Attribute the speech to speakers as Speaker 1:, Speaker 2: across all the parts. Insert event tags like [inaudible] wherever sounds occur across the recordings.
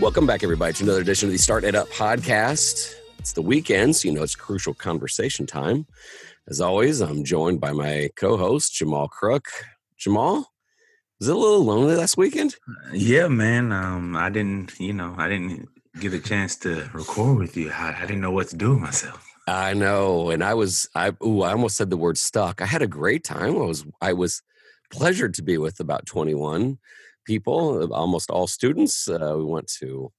Speaker 1: Welcome back, everybody, to another edition of the StartEdUp podcast. It's the weekend, so you know it's crucial conversation time. As always, I'm joined by my co-host Jamal Crook. Jamal, was it a little lonely last weekend?
Speaker 2: Yeah, man. Um, I didn't, you know, I didn't get a chance to record with you. I, I didn't know what to do with myself.
Speaker 1: I know, and I was, I, ooh, I almost said the word stuck. I had a great time. I was, I was pleasured to be with about 21 people, almost all students. Uh, we went to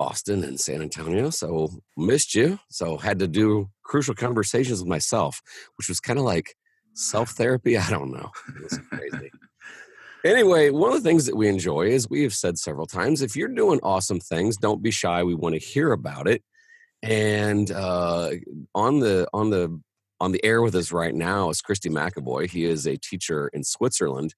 Speaker 1: Austin and San Antonio, so missed you. So had to do crucial conversations with myself, which was kind of like self therapy. I don't know. Crazy. anyway, one of the things that we enjoy is we have said several times if you're doing awesome things, don't be shy. We want to hear about it. And uh, on the on the on the air with us right now is Christy McAvoy. He is a teacher in Switzerland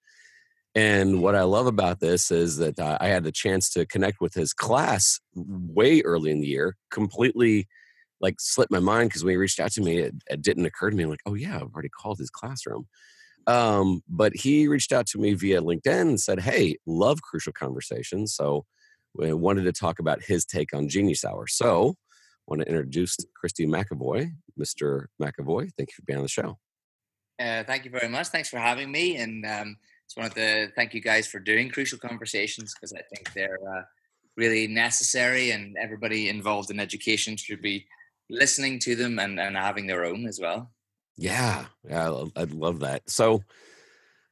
Speaker 1: and what I love about this is that uh, I had the chance to connect with his class way early in the year, completely like slipped my mind because when he reached out to me, it, it, didn't occur to me like, oh yeah, I've already called his classroom. Um, but he reached out to me via LinkedIn and said, hey, love crucial conversations. So we wanted to talk about his take on Genius Hour. So I want to introduce Christy McAvoy. Mr. McAvoy, thank you for being on the show.
Speaker 3: Uh, thank you very much. Thanks for having me. And um, just wanted to thank you guys for doing crucial conversations because I think they're uh, really necessary and everybody involved in education should be listening to them and, and having their own as well.
Speaker 1: Yeah, yeah, I love that. So,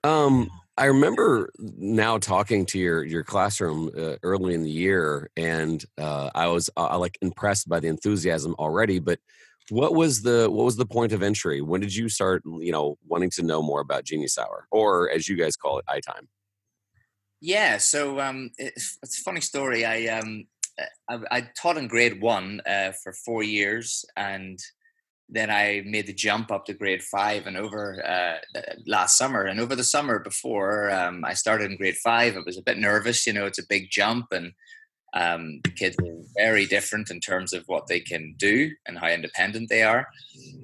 Speaker 1: um, I remember now talking to your your classroom uh, early in the year, and uh, I was uh, like impressed by the enthusiasm already. But what was the what was the point of entry? When did you start you know wanting to know more about genius hour or as you guys call it iTime
Speaker 3: yeah so um it's, it's a funny story. I um i, I taught in grade one uh, for four years and then i made the jump up to grade five and over uh, last summer. And over the summer before um, i started in grade five i was a bit nervous you know it's a big jump and um, kids are very different in terms of what they can do and how independent they are.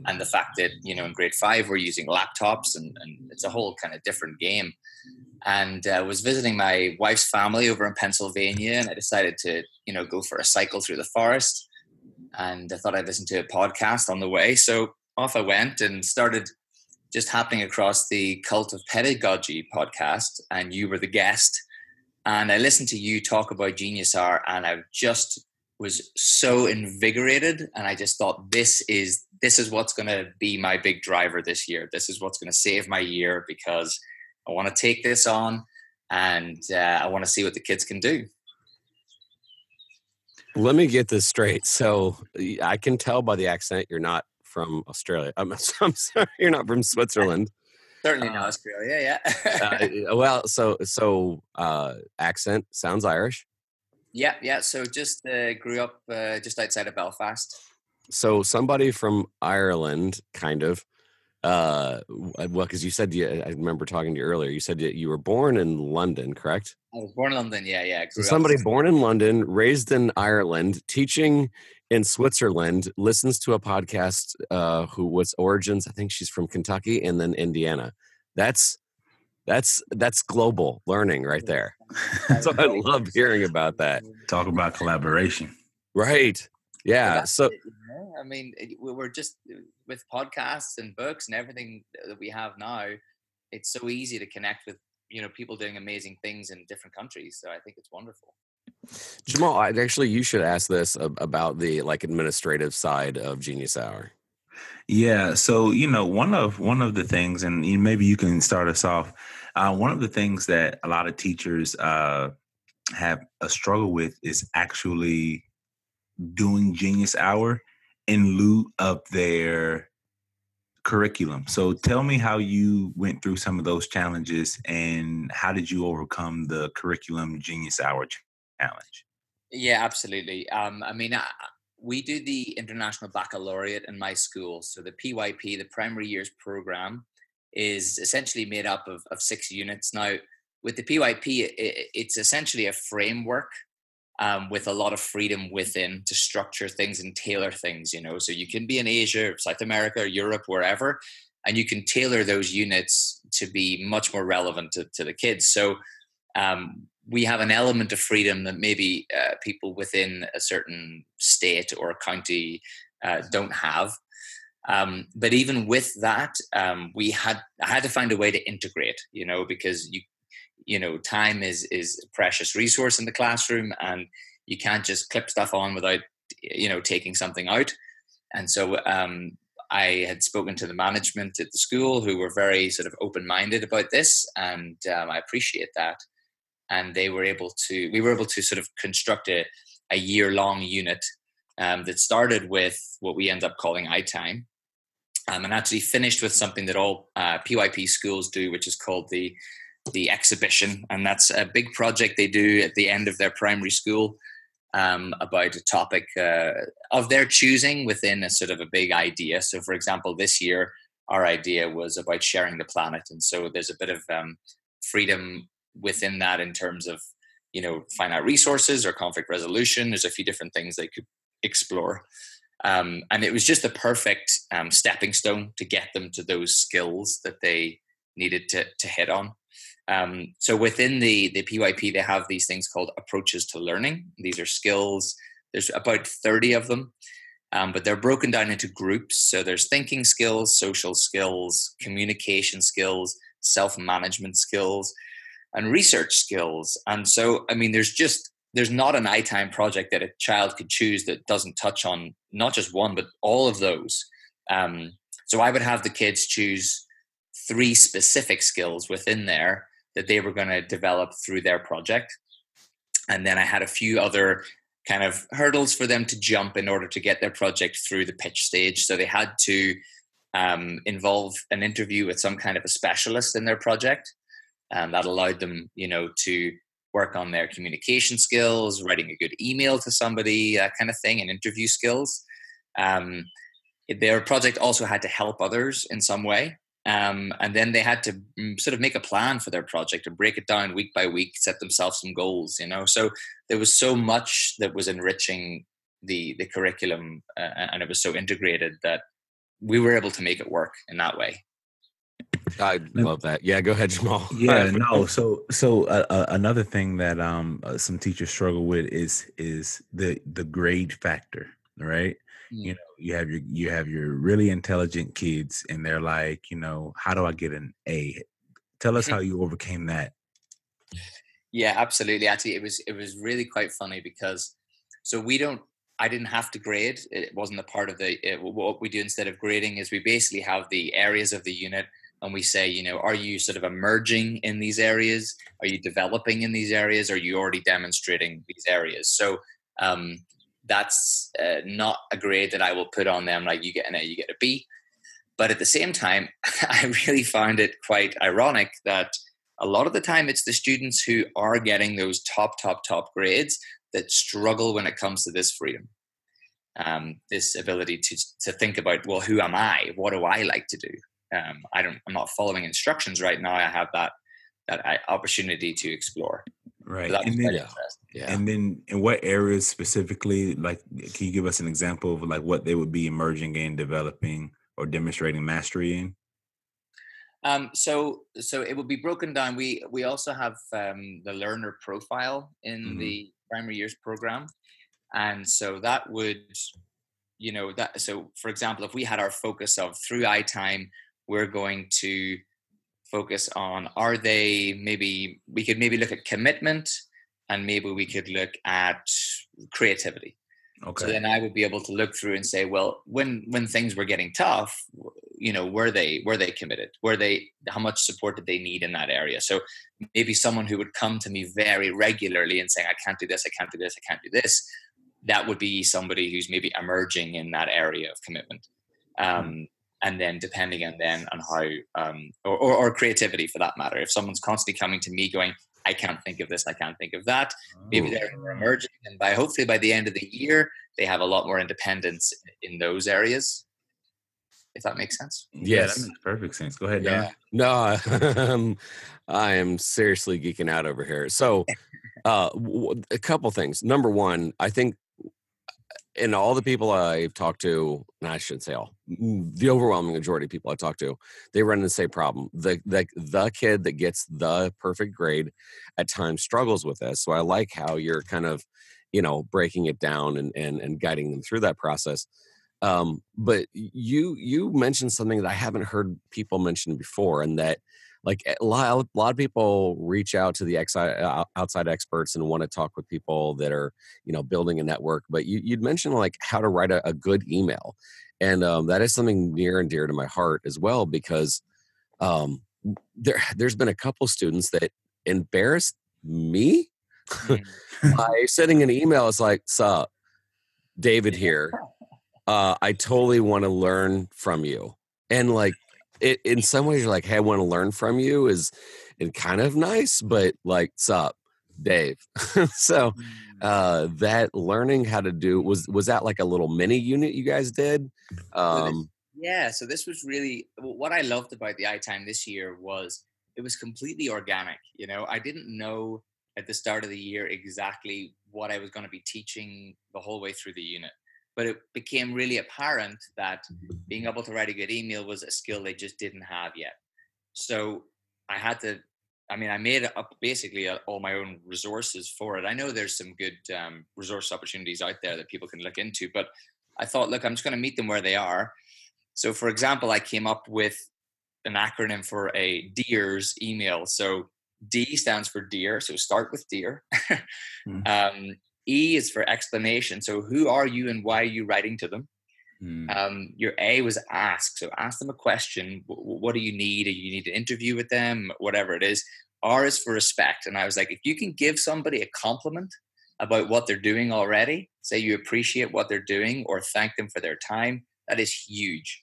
Speaker 3: And the fact that, you know, in grade five, we're using laptops and, and it's a whole kind of different game. And I uh, was visiting my wife's family over in Pennsylvania and I decided to, you know, go for a cycle through the forest. And I thought I'd listen to a podcast on the way. So off I went and started just happening across the Cult of Pedagogy podcast. And you were the guest and I listened to you talk about Genius Hour, and I just was so invigorated. And I just thought, this is this is what's going to be my big driver this year. This is what's going to save my year because I want to take this on, and uh, I want to see what the kids can do.
Speaker 1: Let me get this straight. So I can tell by the accent you're not from Australia. I'm, [laughs] I'm sorry, you're not from Switzerland.
Speaker 3: Certainly not uh, Australia. Yeah.
Speaker 1: uh, [laughs] well, so so uh, accent sounds Irish.
Speaker 3: Yeah, yeah. So just uh, grew up uh, just outside of Belfast.
Speaker 1: So somebody from Ireland, kind of. Uh, well, because you said you, I remember talking to you earlier. You said you were born in London, correct?
Speaker 3: I was born in London. Yeah, yeah.
Speaker 1: So somebody born in London, raised in Ireland, teaching in Switzerland listens to a podcast uh, who was origins. I think she's from Kentucky and then Indiana. That's that's that's global learning right there. [laughs] [laughs] so I love hearing about that.
Speaker 2: Talk about collaboration.
Speaker 1: Right. Yeah. So
Speaker 3: I mean, we're just with podcasts and books and everything that we have now. It's so easy to connect with you know people doing amazing things in different countries. So I think it's wonderful.
Speaker 1: Jamal, actually, you should ask this about the like administrative side of Genius Hour.
Speaker 2: Yeah, so you know, one of one of the things, and maybe you can start us off. Uh, one of the things that a lot of teachers uh, have a struggle with is actually doing Genius Hour in lieu of their curriculum. So tell me how you went through some of those challenges and how did you overcome the curriculum Genius Hour challenge.
Speaker 3: Yeah, absolutely. Um, I mean, we do the International Baccalaureate in my school. So the PYP, the Primary Years Program, is essentially made up of, of six units. Now, with the PYP, it, it's essentially a framework um, with a lot of freedom within to structure things and tailor things, you know. So you can be in Asia, South America, Europe, wherever, and you can tailor those units to be much more relevant to, to the kids. So um, we have an element of freedom that maybe uh, people within a certain state or county uh, don't have. Um, but even with that, um, we had I had to find a way to integrate, you know, because you you know time is is a precious resource in the classroom, and you can't just clip stuff on without you know taking something out. And so um, I had spoken to the management at the school, who were very sort of open minded about this, and um, I appreciate that. And they were able to we were able to sort of construct a a year long unit um, that started with what we end up calling iTime, um, and actually finished with something that all uh, PYP schools do, which is called the the exhibition, and that's a big project they do at the end of their primary school um, about a topic uh, of their choosing within a sort of a big idea. So, for example, this year our idea was about sharing the planet, and so there's a bit of um, freedom within that in terms of you know finite resources or conflict resolution. There's a few different things they could explore. Um, and it was just the perfect um, stepping stone to get them to those skills that they needed to, to hit on. Um, so within the, the PYP, they have these things called approaches to learning. These are skills. There's about 30 of them, um, but they're broken down into groups. So there's thinking skills, social skills, communication skills, self management skills, and research skills. And so, I mean, there's just there's not an iTime project that a child could choose that doesn't touch on not just one, but all of those. Um, so I would have the kids choose three specific skills within there that they were going to develop through their project. And then I had a few other kind of hurdles for them to jump in order to get their project through the pitch stage. So they had to um, involve an interview with some kind of a specialist in their project. And that allowed them, you know, to work on their communication skills, writing a good email to somebody, that kind of thing, and interview skills. Um, their project also had to help others in some way. Um, and then they had to mm, sort of make a plan for their project and break it down week by week, set themselves some goals, you know. So there was so much that was enriching the the curriculum, uh, and it was so integrated that we were able to make it work in that way.
Speaker 1: I love that. Yeah, go ahead, Jamal. [laughs]
Speaker 2: Yeah, no. So, so uh, uh, another thing that um uh, some teachers struggle with is is the the grade factor, right? Mm. You know, you have your you have your really intelligent kids, and they're like, you know, how do I get an A? Tell us how [laughs] you overcame that.
Speaker 3: Yeah, absolutely. Actually, it was it was really quite funny because so we don't I didn't have to grade. It wasn't a part of the it, what we do instead of grading is we basically have the areas of the unit and we say, you know, are you sort of emerging in these areas? Are you developing in these areas? Are you already demonstrating these areas? So um, that's uh, not a grade that I will put on them like you get an A, you get a B. But at the same time, [laughs] I really found it quite ironic that a lot of the time it's the students who are getting those top, top, top grades that struggle when it comes to this freedom. Um, this ability to to think about well who am i what do i like to do um, I don't, I'm not following instructions right now. I have that that opportunity to explore.
Speaker 2: Right. So and then, yeah. yeah. And then in what areas specifically, like, can you give us an example of like what they would be emerging in, developing, or demonstrating mastery in?
Speaker 3: Um, so, so it would be broken down. We we also have um, the learner profile in mm-hmm. the primary years program, and so that would, you know, that. So, for example, if we had our focus of through iTime, we're going to focus on are they maybe we could maybe look at commitment and maybe we could look at creativity. Okay. so then i would be able to look through and say well when when things were getting tough you know were they were they committed? Were they how much support did they need in that area? So maybe someone who would come to me very regularly and saying i can't do this i can't do this i can't do this that would be somebody who's maybe emerging in that area of commitment. Hmm. um, and then depending on then on how um, or, or, or, creativity for that matter. If someone's constantly coming to me going i can't think of this i can't think of that maybe they're oh. emerging and by hopefully by the end of the year they have a lot more independence in those areas. If that makes sense?
Speaker 2: Yeah that makes perfect sense. Go ahead yeah.
Speaker 1: No um, i am seriously geeking out over here. So uh, a couple things. Number one i think and all the people I've talked to, and I shouldn't say all, the overwhelming majority of people I talk to, they run into the same problem. The, the the kid that gets the perfect grade at times struggles with this. So I like how you're kind of, you know, breaking it down and and, and guiding them through that process. Um, but you you mentioned something that I haven't heard people mention before, and that like a lot, a lot of people reach out to the outside, outside experts and want to talk with people that are you know building a network but you, would mentioned like how to write a, a good email and um, that is something near and dear to my heart as well because um, there there's been a couple students that embarrassed me? [laughs] By sending an email it's like sup david [laughs] here. Uh, i totally want to learn from you. And like it, in some ways you're like, hey, I want to learn from you is and kind of nice, but like, sup, Dave. [laughs] so mm. uh that learning how to do was was that like a little mini unit you guys did? Um
Speaker 3: yeah, so this was really what I loved about the iTime this year was it was completely organic. You know, I didn't know at the start of the year exactly what I was going to be teaching the whole way through the unit but it became really apparent that being able to write a good email was a skill they just didn't have yet. So I had to, I mean, I made up basically uh, all my own resources for it. I know there's some good um, resource opportunities out there that people can look into, but I thought, look, I'm just going to meet them where they are. So, for example, I came up with an acronym for a DEERS email. So D stands for deer, So start with deer. [laughs] mm. um, E is for explanation. So who are you and why are you writing to them? Mm. Um, your A was ask. So ask them a question. What do you need? Do you need an interview with them? Whatever it is. R is for respect. And I was like, if you can give somebody a compliment about what they're doing already, say you appreciate what they're doing or thank them for their time, that is huge.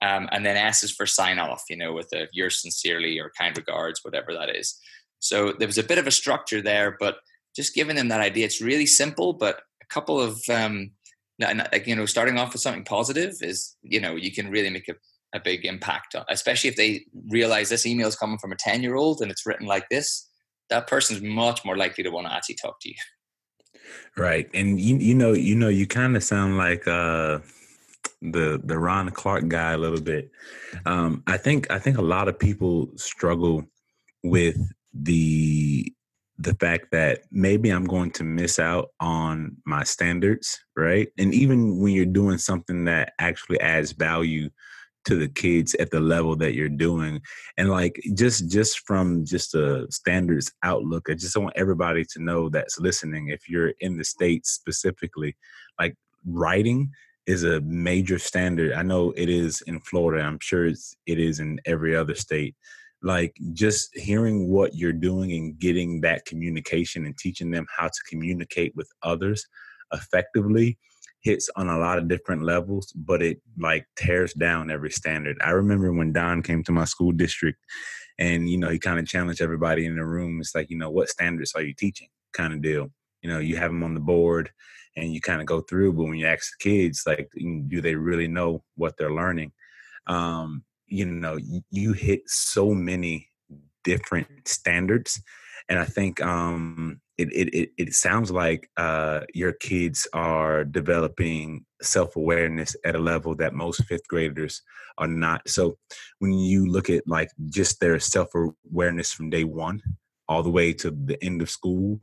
Speaker 3: Um, and then S is for sign off, you know, with a yours sincerely or kind regards, whatever that is. So there was a bit of a structure there, but just giving them that idea. It's really simple, but a couple of um, like you know, starting off with something positive is you know you can really make a, a big impact, especially if they realize this email is coming from a ten year old and it's written like this. That person's much more likely to want to actually talk to you.
Speaker 2: Right, and you you know you know you kind of sound like uh the the Ron Clark guy a little bit. Um, I think I think a lot of people struggle with the the fact that maybe I'm going to miss out on my standards, right? And even when you're doing something that actually adds value to the kids at the level that you're doing and like just just from just a standards outlook i just want everybody to know that's listening if you're in the states specifically like writing is a major standard i know it is in florida i'm sure it's it is in every other state like just hearing what you're doing and getting that communication and teaching them how to communicate with others effectively hits on a lot of different levels but it like tears down every standard. I remember when don came to my school district and you know he kind of challenged everybody in the room. It's like you know what standards are you teaching? kind of deal. You know you have them on the board and you kind of go through but when you ask the kids like do they really know what they're learning? Um you know you hit so many different standards and i think um it it it, sounds like uh your kids are developing self-awareness at a level that most fifth graders are not. So when you look at like just their self-awareness from day one all the way to the end of school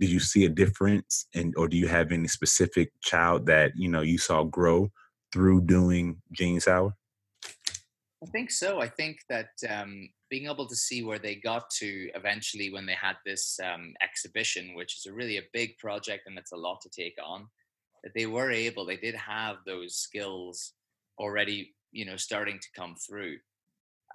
Speaker 2: did you see a difference? And or do you have any specific child that you know you saw grow through doing Genius Hour
Speaker 3: I think so. I think that um, being able to see where they got to eventually when they had this um, exhibition, which is a really a big project and it's a lot to take on, that they were able, they did have those skills already, you know, starting to come through.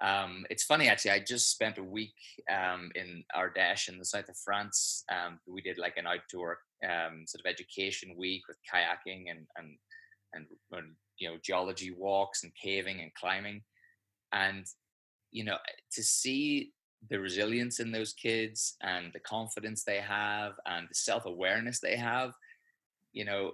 Speaker 3: Um, it's funny actually. I just spent a week um, in Ardèche in the south of France. Um, we did like an outdoor um, sort of education week with kayaking and and and, and you know geology walks and caving and climbing and you know to see the resilience in those kids and the confidence they have and the self-awareness they have you know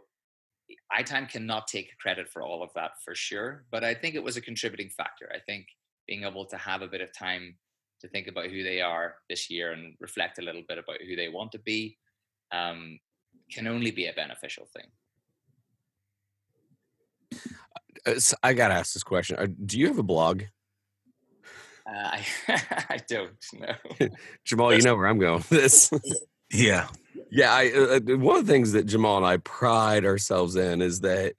Speaker 3: iTime cannot take credit for all of that for sure but i think it was a contributing factor i think being able to have a bit of time to think about who they are this year and reflect a little bit about who they want to be um, can only be a beneficial thing
Speaker 1: uh, I gotta ask this question. Uh, do you have a blog?
Speaker 3: Uh, I [laughs] I don't know. [laughs]
Speaker 1: Jamal, you know where I'm going with this. [laughs]
Speaker 2: Yeah.
Speaker 1: Yeah, I, uh, uh, one of the things that Jamal and I pride ourselves in is that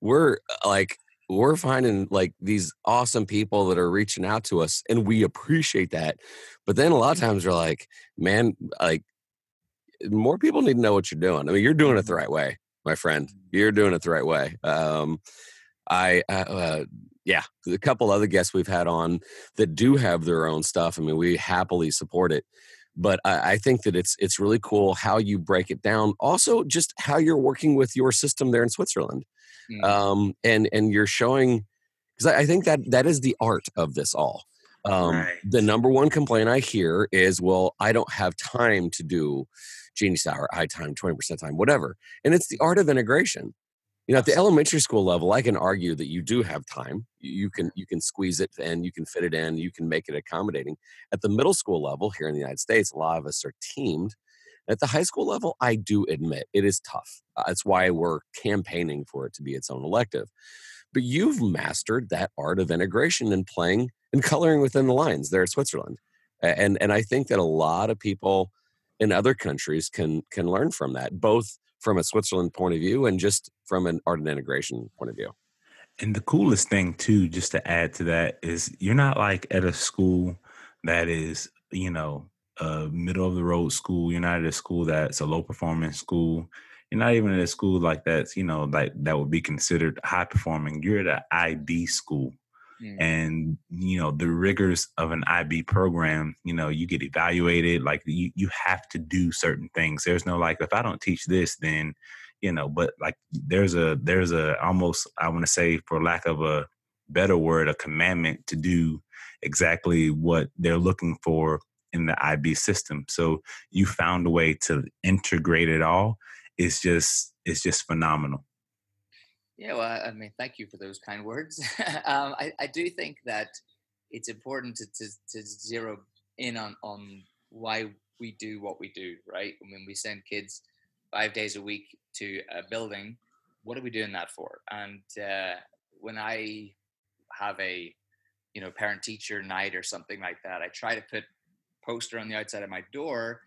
Speaker 1: we're like we're finding like these awesome people that are reaching out to us, and we appreciate that. But then a lot of times we're like, man, like more people need to know what you're doing. I mean, you're doing it the right way, my friend. You're doing it the right way. Um, I, uh, uh, yeah, a couple other guests we've had on that do have their own stuff. I mean, we happily support it but I, I, think that it's it's really cool how you break it down. Also, just how you're working with your system there in Switzerland, mm. um, and and you're showing because I, I, think that that is the art of this all. Um, right. The number one complaint I hear is, "Well, I don't have time to do Genius Hour, high time, twenty percent time, whatever," and it's the art of integration you know at the elementary school level i can argue that you do have time you can you can squeeze it and you can fit it in you can make it accommodating. At the middle school level here in the united states a lot of us are teamed. At the high school level i do admit it is tough. Uh, That's why we're campaigning for it to be its own elective. But you've mastered that art of integration and playing and coloring within the lines there in switzerland. And and i think that a lot of people in other countries can can learn from that both from a Switzerland point of view and just from an art and integration point of view.
Speaker 2: And the coolest thing too, just to add to that, is you're not like at a school that is, you know, a middle of the road school. You're not at a school that's a low performance school. You're not even at a school like that's, you know, like that would be considered high performing. You're at an IB school. Mm. And you know the rigors of an IB program. You know you get evaluated. Like you, you have to do certain things. There's no like if I don't teach this, then you know. But like there's a there's a almost I want to say for lack of a better word, a commandment to do exactly what they're looking for in the IB system. So you found a way to integrate it all. It's just it's just phenomenal.
Speaker 3: Yeah, well, I mean, thank you for those kind words. [laughs] um, I, I, do think that it's important to, to, to, zero in on, on why we do what we do, right? I mean, we send kids five days a week to a building. What are we doing that for? And uh, when I have a, you know, parent teacher night or something like that, I try to put poster on the outside of my door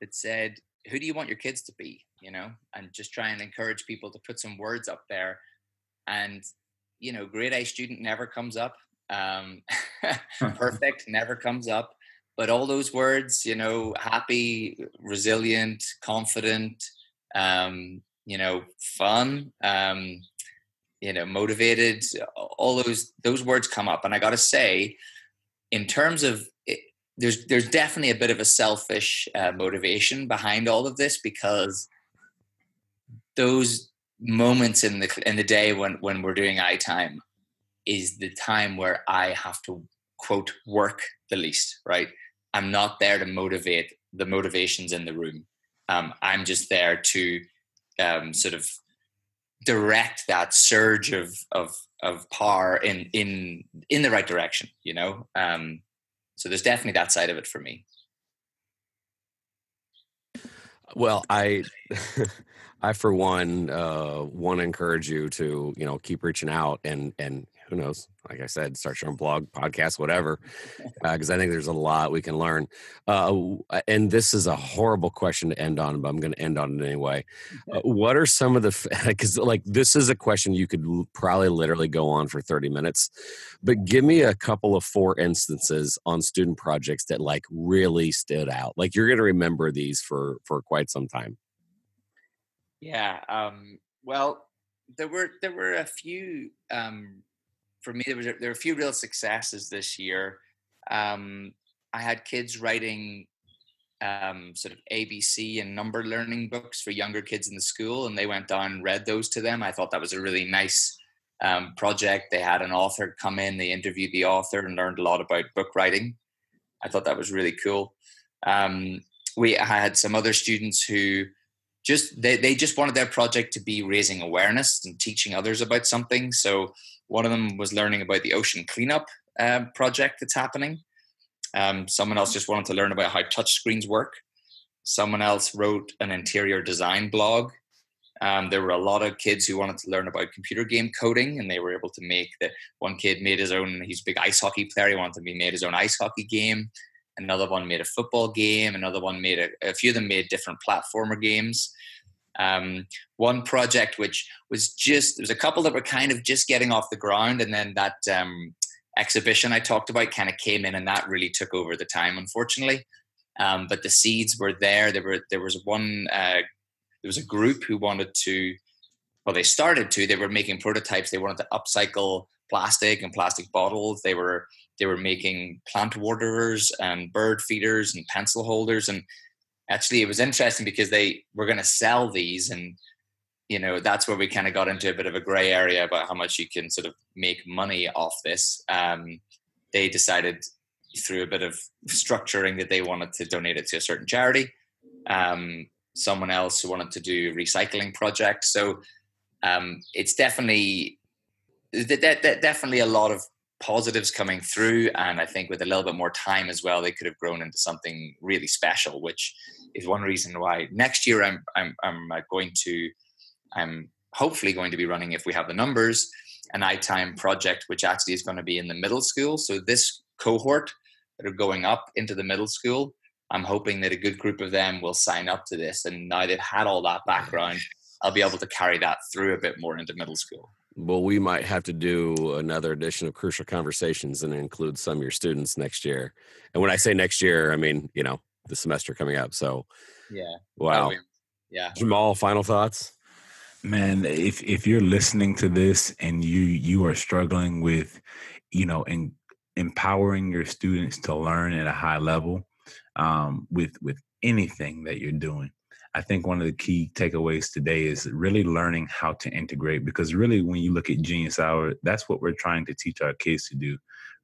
Speaker 3: that said, who do you want your kids to be? You know, and just try and encourage people to put some words up there and you know grade a student never comes up um, [laughs] [laughs] perfect never comes up but all those words you know happy resilient confident um, you know fun um, you know motivated all those those words come up. And i got to say in terms of it, there's there's definitely a bit of a selfish uh, motivation behind all of this because those moments in the in the day when when we're doing iTime is the time where I have to quote work the least. Right, I'm not there to motivate the motivations in the room. Um, I'm just there to um, sort of direct that surge of of of power in in in the right direction. You know, um, so there's definitely that side of it for me.
Speaker 1: Well, I [laughs] I for one uh, want to encourage you to you know keep reaching out and and who knows like I said start your own blog podcast whatever because [laughs] uh, I think there's a lot we can learn uh, and this is a horrible question to end on but I'm going to end on it anyway. Uh, what are some of the because [laughs] like this is a question you could probably literally go on for 30 minutes but give me a couple of four instances on student projects that like really stood out like you're going to remember these for for quite some time.
Speaker 3: Yeah. Um, well, there were there were a few um, for me. There was there were a few real successes this year. Um, I had kids writing um, sort of ABC and number learning books for younger kids in the school, and they went down and read those to them. I thought that was a really nice um, project. They had an author come in, they interviewed the author, and learned a lot about book writing. I thought that was really cool. Um, we had some other students who just they, they just wanted their project to be raising awareness and teaching others about something so one of them was learning about the ocean cleanup uh, project that's happening um, someone else just wanted to learn about how touch screens work someone else wrote an interior design blog Um, there were a lot of kids who wanted to learn about computer game coding, and they were able to make the one kid made his own. He's a big ice hockey player. He wanted to be made his own ice hockey game. Another one made a football game. Another one made a, a few of them made different platformer games. Um, one project which was just there was a couple that were kind of just getting off the ground, and then that um, exhibition I talked about kind of came in, and that really took over the time, unfortunately. Um, but the seeds were there. There were there was one uh, there was a group who wanted to well they started to they were making prototypes. They wanted to upcycle plastic and plastic bottles. They were they were making plant waterers and bird feeders and pencil holders and actually it was interesting because they were going to sell these and you know that's where we kind of got into a bit of a gray area about how much you can sort of make money off this. Um, they decided through a bit of structuring that they wanted to donate it to a certain charity. Um, someone else who wanted to do recycling projects. So um, it's definitely definitely a lot of positives coming through. And i think with a little bit more time as well they could have grown into something really special which is one reason why next year I'm I'm I'm uh, going to I'm hopefully going to be running if we have the numbers an iTime project which actually is going to be in the middle school. So this cohort that are going up into the middle school, I'm hoping that a good group of them will sign up to this and now they've had all that background, I'll be able to carry that through a bit more into middle school.
Speaker 1: Well, we might have to do another edition of Crucial Conversations and include some of your students next year. And when I say next year, I mean, you know, the semester coming up. So,
Speaker 3: yeah.
Speaker 1: Wow.
Speaker 3: Yeah.
Speaker 1: Jamal, final thoughts?
Speaker 2: Man, if if you're listening to this and you you are struggling with, you know, and empowering your students to learn at a high level, um, with with anything that you're doing, I think one of the key takeaways today is really learning how to integrate because really when you look at Genius Hour, that's what we're trying to teach our kids to do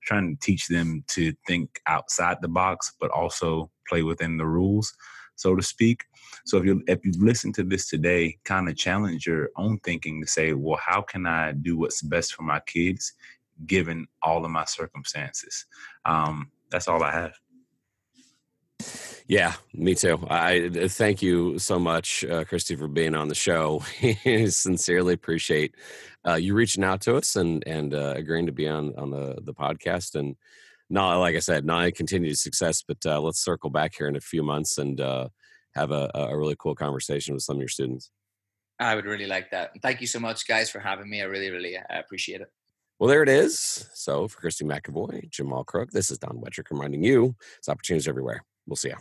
Speaker 2: trying to teach them to think outside the box, but also play within the rules, so to speak. So if you if you listen to this today, kind of challenge your own thinking to say, well, how can I do what's best for my kids, given all of my circumstances? Um, that's all I have.
Speaker 1: Yeah, me too. I thank you so much, uh, Christy, for being on the show. [laughs] Sincerely appreciate uh, you reaching out to us and and uh, agreeing to be on on the the podcast. And not like I said, not a continued success, but uh, let's circle back here in a few months and uh, have a, a really cool conversation with some of your students.
Speaker 3: I would really like that. thank you so much, guys, for having me. I really, really uh, appreciate it.
Speaker 1: Well, there it is. So for Christy McAvoy, Jamal Crook, this is Don Wettrick reminding you it's opportunities everywhere. We'll see you.